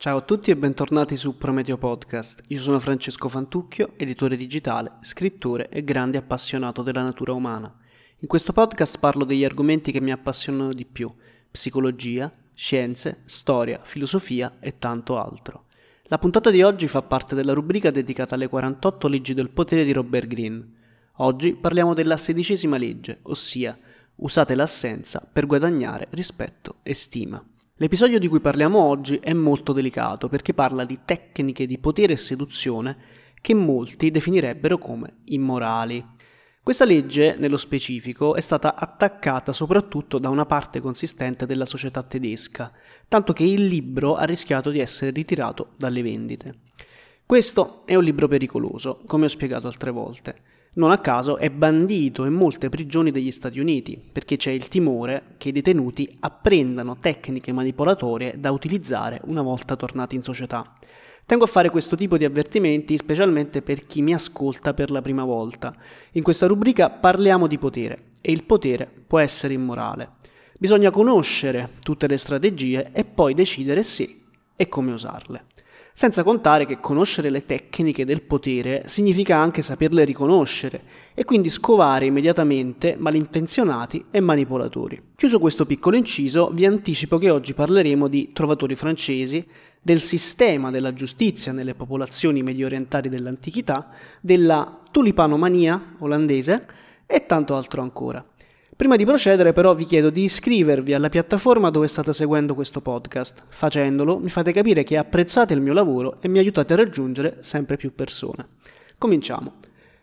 Ciao a tutti e bentornati su Prometeo Podcast. Io sono Francesco Fantucchio, editore digitale, scrittore e grande appassionato della natura umana. In questo podcast parlo degli argomenti che mi appassionano di più: psicologia, scienze, storia, filosofia e tanto altro. La puntata di oggi fa parte della rubrica dedicata alle 48 leggi del potere di Robert Greene. Oggi parliamo della sedicesima legge, ossia usate l'assenza per guadagnare rispetto e stima. L'episodio di cui parliamo oggi è molto delicato perché parla di tecniche di potere e seduzione che molti definirebbero come immorali. Questa legge, nello specifico, è stata attaccata soprattutto da una parte consistente della società tedesca, tanto che il libro ha rischiato di essere ritirato dalle vendite. Questo è un libro pericoloso, come ho spiegato altre volte. Non a caso è bandito in molte prigioni degli Stati Uniti, perché c'è il timore che i detenuti apprendano tecniche manipolatorie da utilizzare una volta tornati in società. Tengo a fare questo tipo di avvertimenti specialmente per chi mi ascolta per la prima volta. In questa rubrica parliamo di potere e il potere può essere immorale. Bisogna conoscere tutte le strategie e poi decidere se e come usarle. Senza contare che conoscere le tecniche del potere significa anche saperle riconoscere e quindi scovare immediatamente malintenzionati e manipolatori. Chiuso questo piccolo inciso, vi anticipo che oggi parleremo di trovatori francesi, del sistema della giustizia nelle popolazioni medio orientali dell'antichità, della tulipanomania olandese e tanto altro ancora. Prima di procedere però vi chiedo di iscrivervi alla piattaforma dove state seguendo questo podcast. Facendolo mi fate capire che apprezzate il mio lavoro e mi aiutate a raggiungere sempre più persone. Cominciamo.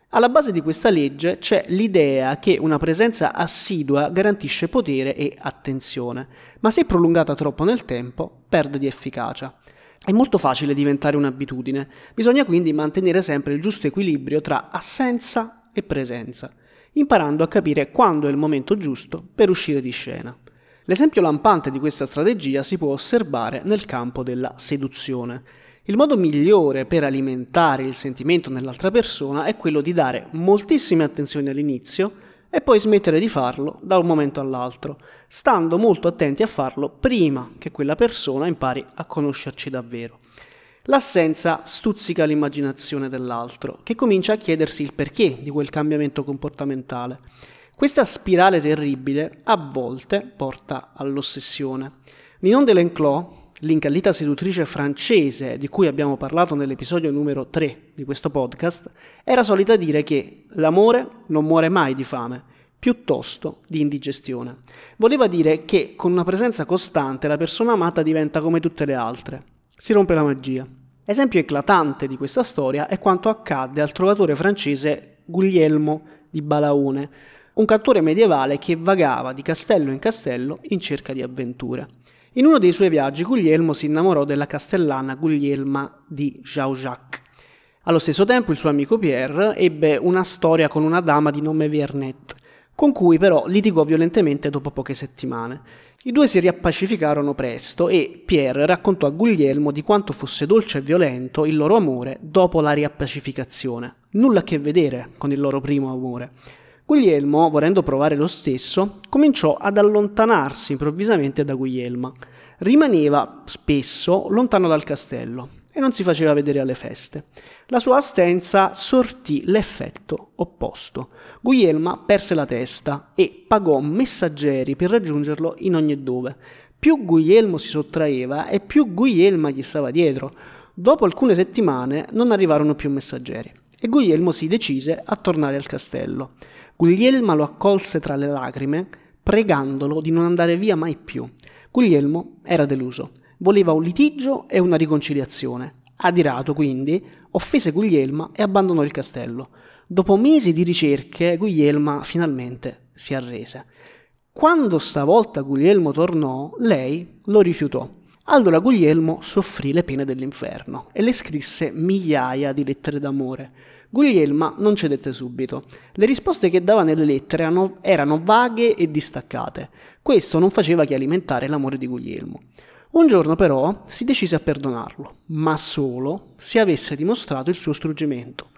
Alla base di questa legge c'è l'idea che una presenza assidua garantisce potere e attenzione, ma se prolungata troppo nel tempo perde di efficacia. È molto facile diventare un'abitudine, bisogna quindi mantenere sempre il giusto equilibrio tra assenza e presenza imparando a capire quando è il momento giusto per uscire di scena. L'esempio lampante di questa strategia si può osservare nel campo della seduzione. Il modo migliore per alimentare il sentimento nell'altra persona è quello di dare moltissime attenzioni all'inizio e poi smettere di farlo da un momento all'altro, stando molto attenti a farlo prima che quella persona impari a conoscerci davvero. L'assenza stuzzica l'immaginazione dell'altro, che comincia a chiedersi il perché di quel cambiamento comportamentale. Questa spirale terribile a volte porta all'ossessione. Ninon de Lenclos, l'incallita seduttrice francese di cui abbiamo parlato nell'episodio numero 3 di questo podcast, era solita dire che l'amore non muore mai di fame, piuttosto di indigestione. Voleva dire che con una presenza costante la persona amata diventa come tutte le altre, si rompe la magia. Esempio eclatante di questa storia è quanto accadde al trovatore francese Guglielmo di Balaone, un cantore medievale che vagava di castello in castello in cerca di avventure. In uno dei suoi viaggi Guglielmo si innamorò della castellana Guglielma di Jean-Jacques. Allo stesso tempo il suo amico Pierre ebbe una storia con una dama di nome Vernet, con cui però litigò violentemente dopo poche settimane. I due si riappacificarono presto e Pierre raccontò a Guglielmo di quanto fosse dolce e violento il loro amore dopo la riappacificazione. Nulla a che vedere con il loro primo amore. Guglielmo, volendo provare lo stesso, cominciò ad allontanarsi improvvisamente da Guglielma. Rimaneva spesso lontano dal castello e non si faceva vedere alle feste. La sua assenza sortì l'effetto opposto. Guglielma perse la testa e pagò messaggeri per raggiungerlo in ogni dove. Più Guglielmo si sottraeva e più Guglielma gli stava dietro. Dopo alcune settimane non arrivarono più messaggeri e Guglielmo si decise a tornare al castello. Guglielma lo accolse tra le lacrime, pregandolo di non andare via mai più. Guglielmo era deluso, voleva un litigio e una riconciliazione. Adirato, quindi, offese Guglielma e abbandonò il castello. Dopo mesi di ricerche, Guglielma finalmente si arrese. Quando stavolta Guglielmo tornò, lei lo rifiutò. Allora Guglielmo soffrì le pene dell'inferno e le scrisse migliaia di lettere d'amore. Guglielma non cedette subito. Le risposte che dava nelle lettere erano, erano vaghe e distaccate. Questo non faceva che alimentare l'amore di Guglielmo. Un giorno però si decise a perdonarlo, ma solo se avesse dimostrato il suo struggimento,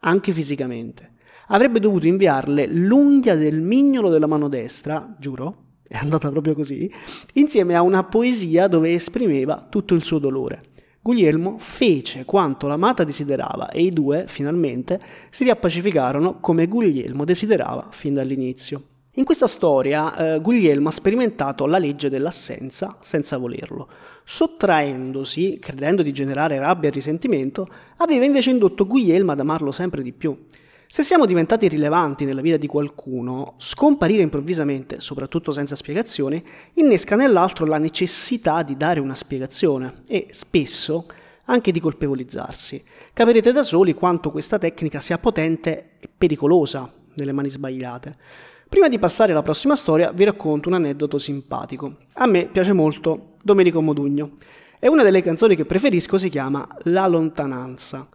anche fisicamente. Avrebbe dovuto inviarle l'unghia del mignolo della mano destra, giuro, è andata proprio così, insieme a una poesia dove esprimeva tutto il suo dolore. Guglielmo fece quanto l'amata desiderava e i due, finalmente, si riappacificarono come Guglielmo desiderava fin dall'inizio. In questa storia eh, Guglielmo ha sperimentato la legge dell'assenza senza volerlo. Sottraendosi, credendo di generare rabbia e risentimento, aveva invece indotto Guglielmo ad amarlo sempre di più. Se siamo diventati rilevanti nella vita di qualcuno, scomparire improvvisamente, soprattutto senza spiegazioni, innesca nell'altro la necessità di dare una spiegazione e spesso anche di colpevolizzarsi. Capirete da soli quanto questa tecnica sia potente e pericolosa nelle mani sbagliate. Prima di passare alla prossima storia vi racconto un aneddoto simpatico. A me piace molto Domenico Modugno e una delle canzoni che preferisco si chiama La lontananza.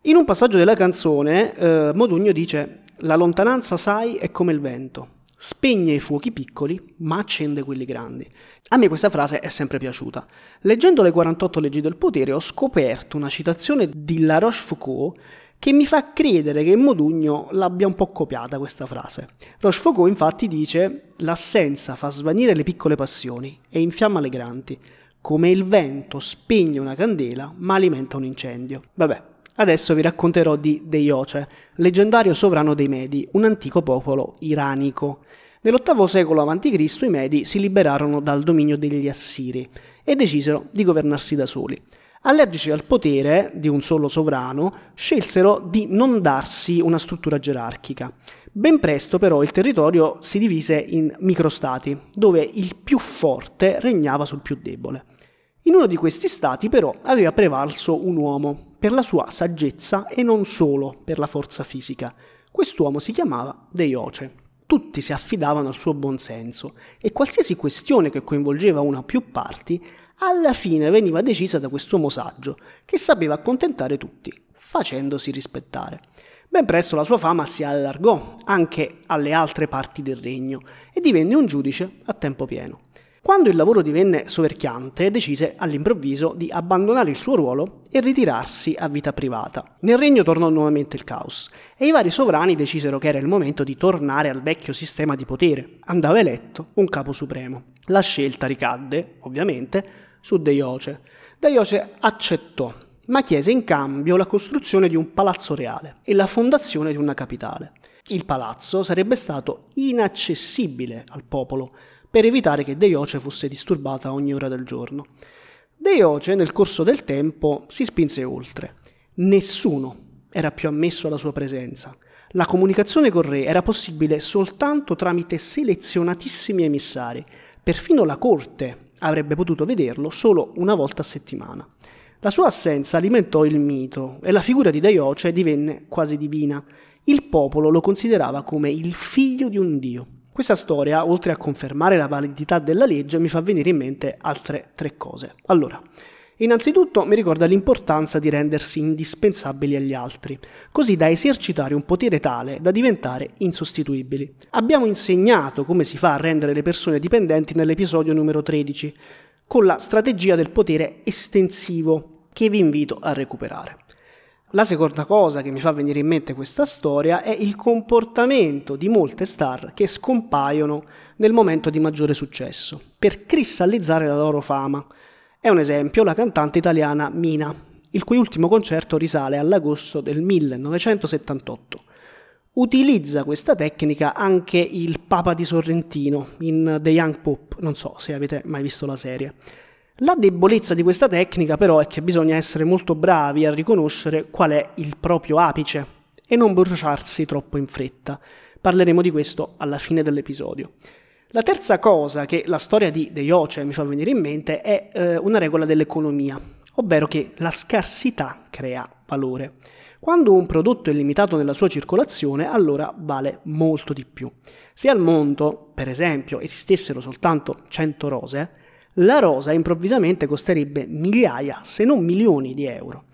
In un passaggio della canzone, eh, Modugno dice: La lontananza, sai, è come il vento. Spegne i fuochi piccoli, ma accende quelli grandi. A me questa frase è sempre piaciuta. Leggendo le 48 leggi del potere ho scoperto una citazione di La Rochefoucauld che mi fa credere che Modugno l'abbia un po' copiata questa frase. Rochefoucauld infatti dice l'assenza fa svanire le piccole passioni e infiamma le grandi, come il vento spegne una candela ma alimenta un incendio. Vabbè, Adesso vi racconterò di Deioce, leggendario sovrano dei Medi, un antico popolo iranico. Nell'VIII secolo a.C. i Medi si liberarono dal dominio degli Assiri e decisero di governarsi da soli. Allergici al potere di un solo sovrano, scelsero di non darsi una struttura gerarchica. Ben presto però il territorio si divise in microstati, dove il più forte regnava sul più debole. In uno di questi stati però aveva prevalso un uomo, per la sua saggezza e non solo per la forza fisica. Quest'uomo si chiamava Deioce. Tutti si affidavano al suo buonsenso e qualsiasi questione che coinvolgeva una o più parti, alla fine veniva decisa da quest'uomo saggio, che sapeva accontentare tutti, facendosi rispettare. Ben presto la sua fama si allargò anche alle altre parti del regno e divenne un giudice a tempo pieno. Quando il lavoro divenne soverchiante, decise all'improvviso di abbandonare il suo ruolo e ritirarsi a vita privata. Nel regno tornò nuovamente il caos e i vari sovrani decisero che era il momento di tornare al vecchio sistema di potere. Andava eletto un capo supremo. La scelta ricadde, ovviamente, su Deioce. Deioce accettò, ma chiese in cambio la costruzione di un palazzo reale e la fondazione di una capitale. Il palazzo sarebbe stato inaccessibile al popolo, per evitare che Deioce fosse disturbata ogni ora del giorno. Deioce nel corso del tempo si spinse oltre. Nessuno era più ammesso alla sua presenza. La comunicazione col re era possibile soltanto tramite selezionatissimi emissari. Perfino la corte avrebbe potuto vederlo solo una volta a settimana. La sua assenza alimentò il mito e la figura di Deioce divenne quasi divina. Il popolo lo considerava come il figlio di un dio. Questa storia, oltre a confermare la validità della legge, mi fa venire in mente altre tre cose. Allora, innanzitutto mi ricorda l'importanza di rendersi indispensabili agli altri, così da esercitare un potere tale da diventare insostituibili. Abbiamo insegnato come si fa a rendere le persone dipendenti nell'episodio numero 13, con la strategia del potere estensivo, che vi invito a recuperare. La seconda cosa che mi fa venire in mente questa storia è il comportamento di molte star che scompaiono nel momento di maggiore successo, per cristallizzare la loro fama. È un esempio la cantante italiana Mina, il cui ultimo concerto risale all'agosto del 1978. Utilizza questa tecnica anche il Papa di Sorrentino in The Young Pope, non so se avete mai visto la serie. La debolezza di questa tecnica però è che bisogna essere molto bravi a riconoscere qual è il proprio apice e non bruciarsi troppo in fretta. Parleremo di questo alla fine dell'episodio. La terza cosa che la storia di Deioce mi fa venire in mente è eh, una regola dell'economia, ovvero che la scarsità crea valore. Quando un prodotto è limitato nella sua circolazione, allora vale molto di più. Se al mondo, per esempio, esistessero soltanto 100 rose, la rosa improvvisamente costerebbe migliaia, se non milioni di euro.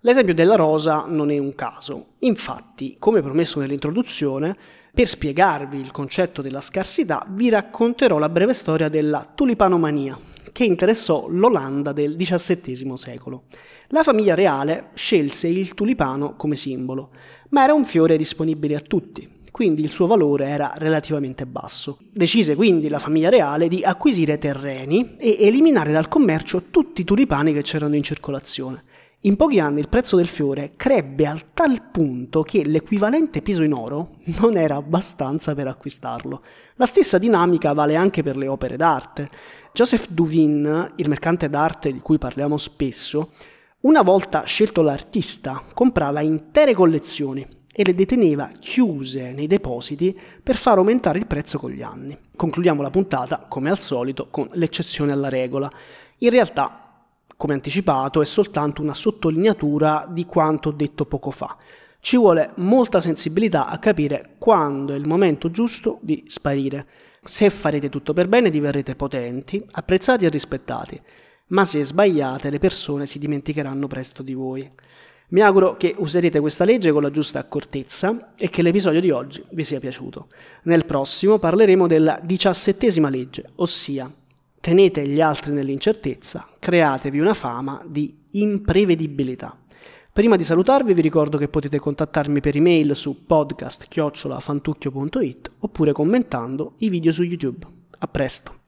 L'esempio della rosa non è un caso. Infatti, come promesso nell'introduzione, per spiegarvi il concetto della scarsità, vi racconterò la breve storia della tulipanomania, che interessò l'Olanda del XVII secolo. La famiglia reale scelse il tulipano come simbolo, ma era un fiore disponibile a tutti, quindi il suo valore era relativamente basso. Decise quindi la famiglia reale di acquisire terreni e eliminare dal commercio tutti i tulipani che c'erano in circolazione. In pochi anni il prezzo del fiore crebbe al tal punto che l'equivalente peso in oro non era abbastanza per acquistarlo. La stessa dinamica vale anche per le opere d'arte. Joseph Duvin, il mercante d'arte di cui parliamo spesso, una volta scelto l'artista, comprava intere collezioni e le deteneva chiuse nei depositi per far aumentare il prezzo con gli anni. Concludiamo la puntata, come al solito, con l'eccezione alla regola. In realtà, come anticipato, è soltanto una sottolineatura di quanto detto poco fa. Ci vuole molta sensibilità a capire quando è il momento giusto di sparire. Se farete tutto per bene diverrete potenti, apprezzati e rispettati, ma se sbagliate le persone si dimenticheranno presto di voi. Mi auguro che userete questa legge con la giusta accortezza e che l'episodio di oggi vi sia piaciuto. Nel prossimo parleremo della diciassettesima legge, ossia tenete gli altri nell'incertezza, createvi una fama di imprevedibilità. Prima di salutarvi vi ricordo che potete contattarmi per email su podcast oppure commentando i video su YouTube. A presto!